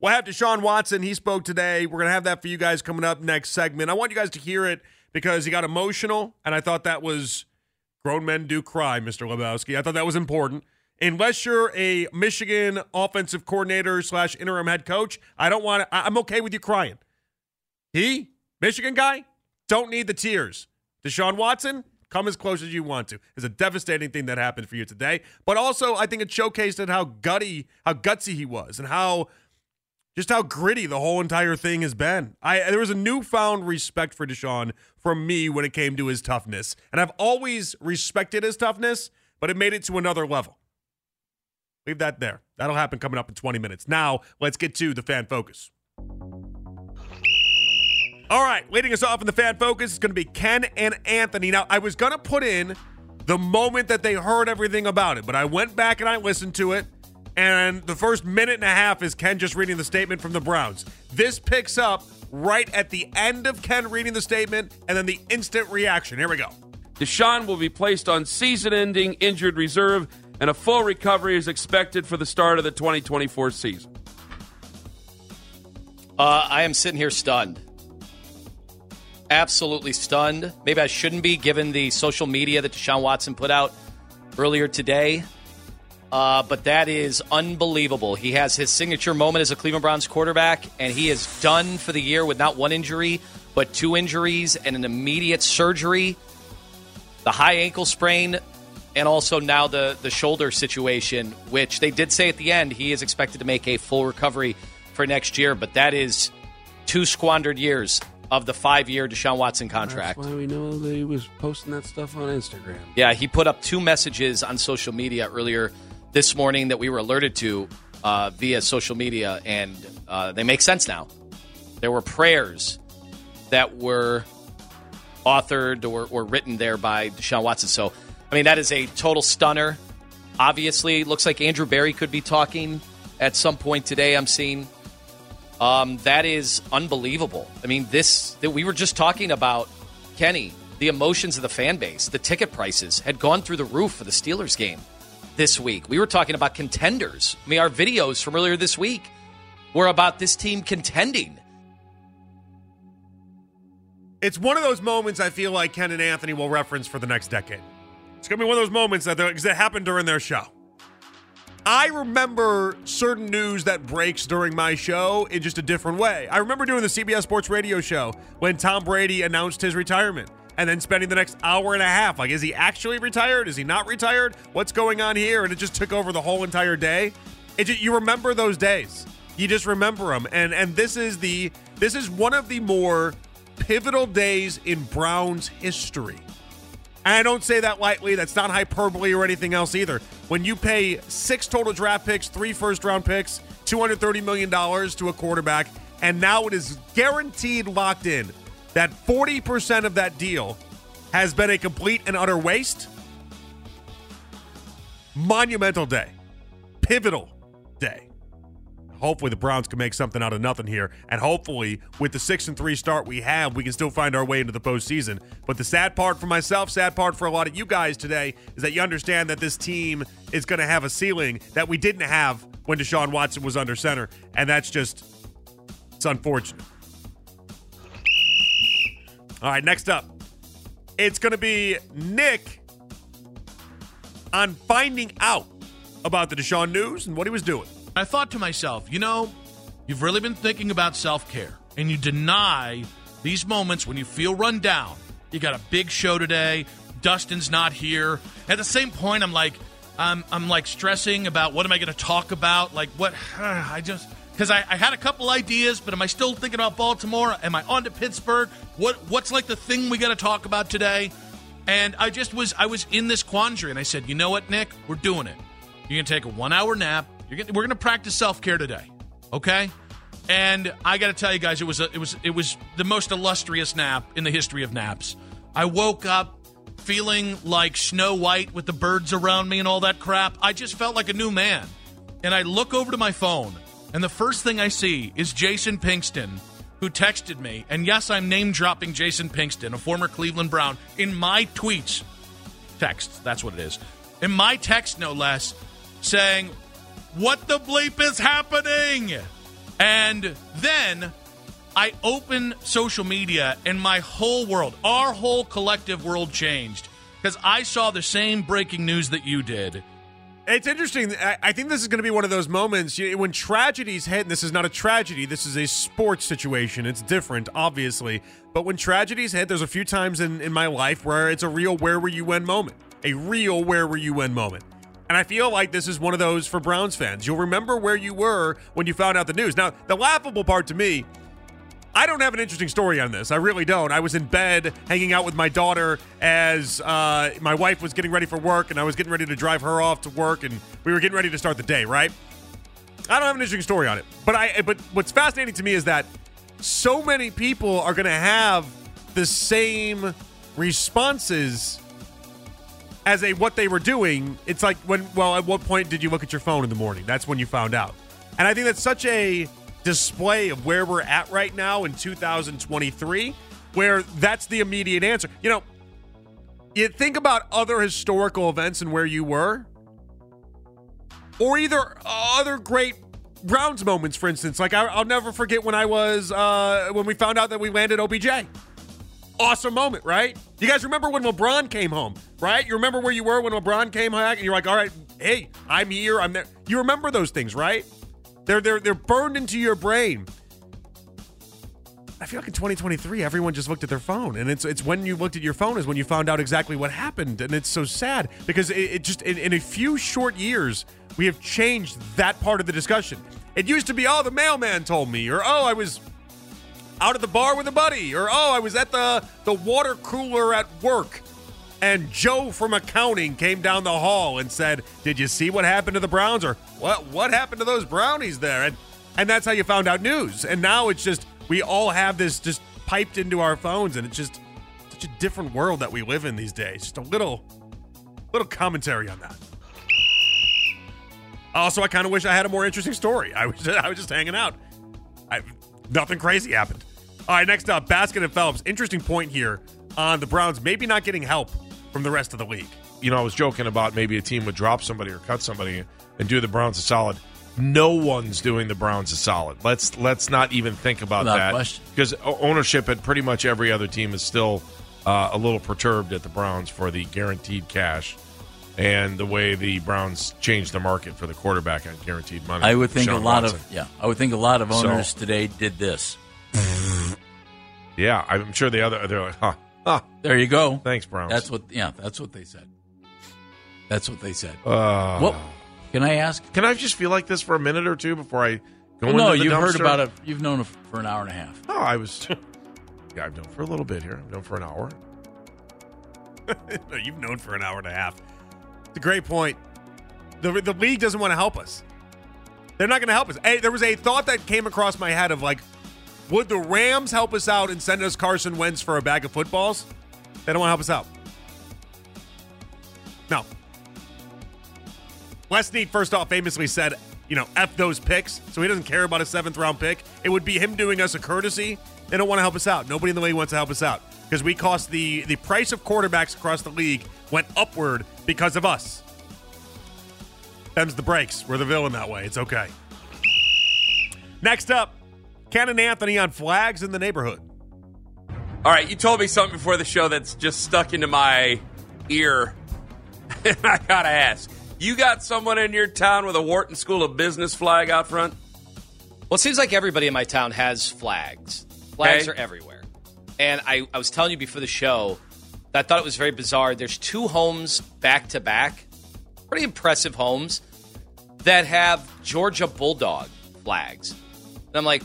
We'll have Deshaun Watson. He spoke today. We're going to have that for you guys coming up next segment. I want you guys to hear it because he got emotional, and I thought that was grown men do cry, Mr. Lebowski. I thought that was important. Unless you're a Michigan offensive coordinator slash interim head coach, I don't want to, I'm okay with you crying. He, Michigan guy, don't need the tears. Deshaun Watson, come as close as you want to. It's a devastating thing that happened for you today. But also, I think it showcased how gutty, how gutsy he was, and how just how gritty the whole entire thing has been. I there was a newfound respect for Deshaun from me when it came to his toughness, and I've always respected his toughness, but it made it to another level. Leave that there. That'll happen coming up in 20 minutes. Now, let's get to the fan focus. All right, leading us off in the fan focus is going to be Ken and Anthony. Now, I was going to put in the moment that they heard everything about it, but I went back and I listened to it, and the first minute and a half is Ken just reading the statement from the Browns. This picks up right at the end of Ken reading the statement and then the instant reaction. Here we go. Deshaun will be placed on season ending injured reserve, and a full recovery is expected for the start of the 2024 season. Uh, I am sitting here stunned absolutely stunned. Maybe I shouldn't be given the social media that Deshaun Watson put out earlier today. Uh, but that is unbelievable. He has his signature moment as a Cleveland Browns quarterback, and he is done for the year with not one injury, but two injuries and an immediate surgery, the high ankle sprain, and also now the, the shoulder situation, which they did say at the end he is expected to make a full recovery for next year. But that is two squandered years of the five year Deshaun Watson contract. That's why we know that he was posting that stuff on Instagram. Yeah, he put up two messages on social media earlier this morning that we were alerted to uh, via social media, and uh, they make sense now. There were prayers that were authored or, or written there by Deshaun Watson. So, I mean, that is a total stunner. Obviously, looks like Andrew Berry could be talking at some point today. I'm seeing um, that is unbelievable. I mean, this that we were just talking about, Kenny, the emotions of the fan base, the ticket prices had gone through the roof for the Steelers game this week. We were talking about contenders. I mean, our videos from earlier this week were about this team contending. It's one of those moments I feel like Ken and Anthony will reference for the next decade. It's going to be one of those moments that, that happened during their show. I remember certain news that breaks during my show in just a different way. I remember doing the CBS Sports Radio show when Tom Brady announced his retirement and then spending the next hour and a half like, is he actually retired? Is he not retired? What's going on here? And it just took over the whole entire day. It just, you remember those days. You just remember them. And and this is the this is one of the more pivotal days in Browns history. And I don't say that lightly. That's not hyperbole or anything else either. When you pay six total draft picks, three first round picks, $230 million to a quarterback, and now it is guaranteed locked in that 40% of that deal has been a complete and utter waste. Monumental day, pivotal day hopefully the Browns can make something out of nothing here. And hopefully, with the six and three start we have, we can still find our way into the postseason. But the sad part for myself, sad part for a lot of you guys today, is that you understand that this team is going to have a ceiling that we didn't have when Deshaun Watson was under center. And that's just, it's unfortunate. All right, next up, it's going to be Nick on finding out about the Deshaun news and what he was doing. I thought to myself, you know, you've really been thinking about self care and you deny these moments when you feel run down. You got a big show today. Dustin's not here. At the same point, I'm like, I'm, I'm like stressing about what am I going to talk about? Like, what? I just because I, I, had a couple ideas, but am I still thinking about Baltimore? Am I on to Pittsburgh? What What's like the thing we got to talk about today? And I just was I was in this quandary, and I said, you know what, Nick, we're doing it. You're gonna take a one hour nap. You're we're going to practice self care today, okay? And I got to tell you guys, it was a, it was it was the most illustrious nap in the history of naps. I woke up feeling like Snow White with the birds around me and all that crap. I just felt like a new man. And I look over to my phone, and the first thing I see is Jason Pinkston, who texted me. And yes, I'm name dropping Jason Pinkston, a former Cleveland Brown, in my tweets. Text, that's what it is. In my text, no less, saying, what the bleep is happening? And then I open social media and my whole world, our whole collective world changed because I saw the same breaking news that you did. It's interesting. I think this is going to be one of those moments when tragedies hit. And this is not a tragedy. This is a sports situation. It's different, obviously. But when tragedies hit, there's a few times in, in my life where it's a real where were you when moment. A real where were you when moment. And I feel like this is one of those for Browns fans. You'll remember where you were when you found out the news. Now, the laughable part to me I don't have an interesting story on this. I really don't. I was in bed hanging out with my daughter as uh, my wife was getting ready for work, and I was getting ready to drive her off to work, and we were getting ready to start the day. Right? I don't have an interesting story on it, but I. But what's fascinating to me is that so many people are going to have the same responses as a what they were doing. It's like when. Well, at what point did you look at your phone in the morning? That's when you found out, and I think that's such a display of where we're at right now in 2023, where that's the immediate answer. You know, you think about other historical events and where you were, or either other great Browns moments, for instance. Like I, I'll never forget when I was uh, when we found out that we landed OBJ. Awesome moment, right? You guys remember when LeBron came home, right? You remember where you were when LeBron came back, and you're like, "All right, hey, I'm here, I'm there." You remember those things, right? They're they're they're burned into your brain. I feel like in 2023, everyone just looked at their phone, and it's it's when you looked at your phone is when you found out exactly what happened, and it's so sad because it, it just in, in a few short years we have changed that part of the discussion. It used to be, oh, the mailman told me, or oh, I was out at the bar with a buddy, or oh, I was at the the water cooler at work, and Joe from accounting came down the hall and said, "Did you see what happened to the Browns?" or "What what happened to those brownies there?" and and that's how you found out news. And now it's just we all have this just piped into our phones, and it's just such a different world that we live in these days. Just a little little commentary on that. Also, I kind of wish I had a more interesting story. I was I was just hanging out. I, nothing crazy happened. All right, next up, Baskin and Phelps. Interesting point here on the Browns maybe not getting help from the rest of the league. you know, I was joking about maybe a team would drop somebody or cut somebody and do the Browns a solid. No one's doing the Browns a solid. Let's let's not even think about Without that question. because ownership at pretty much every other team is still uh, a little perturbed at the Browns for the guaranteed cash and the way the Browns changed the market for the quarterback on guaranteed money. I would think Deshaun a lot Watson. of yeah. I would think a lot of So- owners today did this. yeah. I'm sure the other they're like, huh, huh. There you go. Thanks, Browns. That's what yeah. That's what they said. That's what they said. Uh, What can I ask? Can I just feel like this for a minute or two before I go Well, into no, the you've heard about it. You've known it for an hour and a half. No, I was. yeah, I've known for a little bit here. I've known for an hour. No, You've known for an hour and a half. It's a great point. The, the league doesn't want to help us. They're not going to help us. Hey, there was a thought that came across my head of like, would the Rams help us out and send us Carson Wentz for a bag of footballs? They don't want to help us out. No. Les Snead, first off, famously said, you know, F those picks. So he doesn't care about a seventh round pick. It would be him doing us a courtesy. They don't want to help us out. Nobody in the league wants to help us out because we cost the the price of quarterbacks across the league went upward because of us. Them's the breaks. We're the villain that way. It's okay. Next up, Ken and Anthony on flags in the neighborhood. All right, you told me something before the show that's just stuck into my ear. and I gotta ask. You got someone in your town with a Wharton School of Business flag out front? Well, it seems like everybody in my town has flags. Flags Okay. are everywhere. And I, I was telling you before the show that I thought it was very bizarre. There's two homes back to back, pretty impressive homes, that have Georgia Bulldog flags. And I'm like,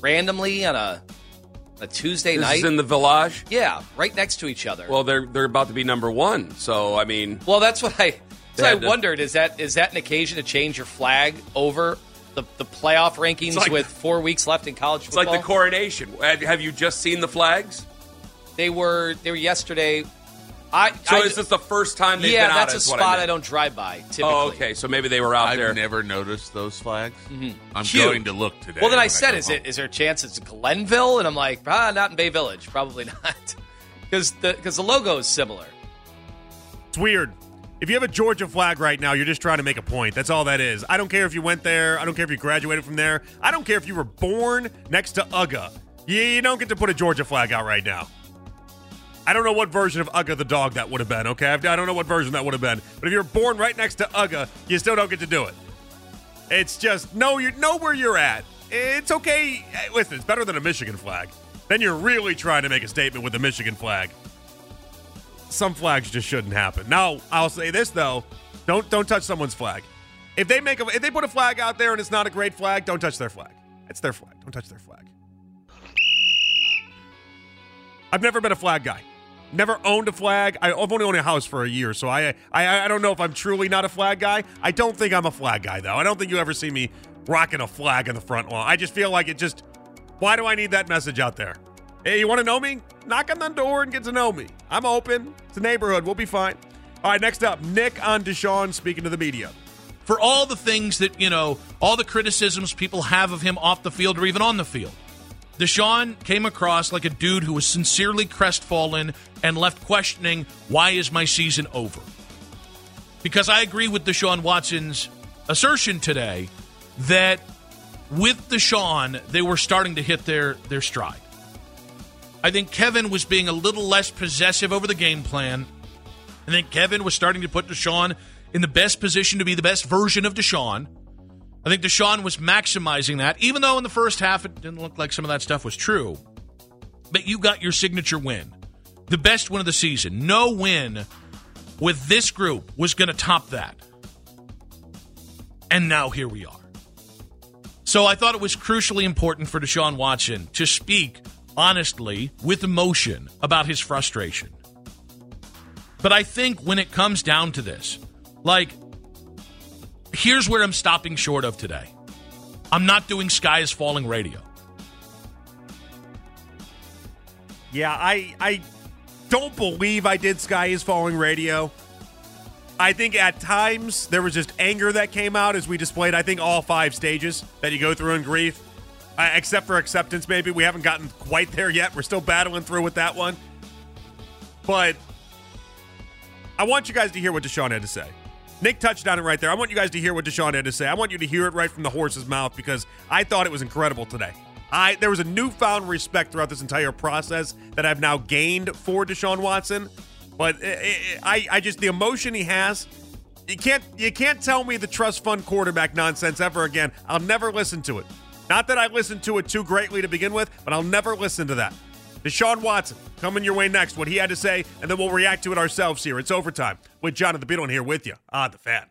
randomly on a, a Tuesday This night? is in the village. yeah, right next to each other. Well, they're they're about to be number one. So I mean, Well, that's what I. So I to- wondered is that is that an occasion to change your flag over the, the playoff rankings like- with four weeks left in college it's football? like the coronation. Have have you just seen the flags? They were they were yesterday. I So I, is this the first time they've yeah, been out? that's a is what spot meant. I, don't drive by typically. Oh, okay. So maybe they were out there. I've there. never noticed those flags. I'm Huge. going to look today. Well, then I said, go is home. it is there a chance it's Glenville? And I'm like, ah, not in Bay Village, probably not, because the because the logo is similar. It's weird. If you have a Georgia flag right now, you're just trying to make a point. That's all that is. I don't care if you went there. I don't care if you graduated from there. I don't care if you were born next to Uga. You, you don't get to put a Georgia flag out right now. I don't know what version of Uga the dog that would have been, okay? I don't know what version that would have been. But if you're born right next to Uga, you still don't get to do it. It's just know you know where you're at. It's okay. Listen, it's better than a Michigan flag. Then you're really trying to make a statement with the Michigan flag. Some flags just shouldn't happen. Now, I'll say this though: don't don't touch someone's flag. If they make a if they put a flag out there and it's not a great flag, don't touch their flag. It's their flag. Don't touch their flag. I've never been a flag guy. Never owned a flag. I've only owned a house for a year, so I, I I don't know if I'm truly not a flag guy. I don't think I'm a flag guy though. I don't think you ever see me rocking a flag in the front lawn. I just feel like it just. Why do I need that message out there? Hey, you want to know me? Knock on the door and get to know me. I'm open. It's a neighborhood. We'll be fine. All right, next up, Nick on Deshaun speaking to the media. for all the things that, you know, all the criticisms people have of him off the field or even on the field. Deshaun came across like a dude who was sincerely crestfallen and left questioning, why is my season over? Because I agree with Deshaun Watson's assertion today that with Deshaun, they were starting to hit their, their stride. I think Kevin was being a little less possessive over the game plan. I think Kevin was starting to put Deshaun in the best position to be the best version of Deshaun. I think Deshaun was maximizing that, even though in the first half it didn't look like some of that stuff was true. But you got your signature win, the best win of the season. No win with this group was going to top that. And now here we are. So I thought it was crucially important for Deshaun Watson to speak honestly with emotion about his frustration. But I think when it comes down to this, like, here's where I'm stopping short of today. I'm not doing Sky is Falling radio. Yeah, I I don't believe I did Sky is Falling radio. I think at times there was just anger that came out as we displayed, I think, all five stages that you go through in grief, uh, except for acceptance, maybe. We haven't gotten quite there yet. We're still battling through with that one. But I want you guys to hear what Deshaun had to say. Nick touched on it right there. I want you guys to hear what Deshaun had to say. I want you to hear it right from the horse's mouth because I thought it was incredible today. I there was a newfound respect throughout this entire process that I've now gained for Deshaun Watson. But I, I, I just the emotion he has, you can't you can't tell me the trust fund quarterback nonsense ever again. I'll never listen to it. Not that I listened to it too greatly to begin with, but I'll never listen to that. Deshaun Watson coming your way next. What he had to say, and then we'll react to it ourselves here. It's overtime with Jonathan Peterlin here with you Ah, the Fan.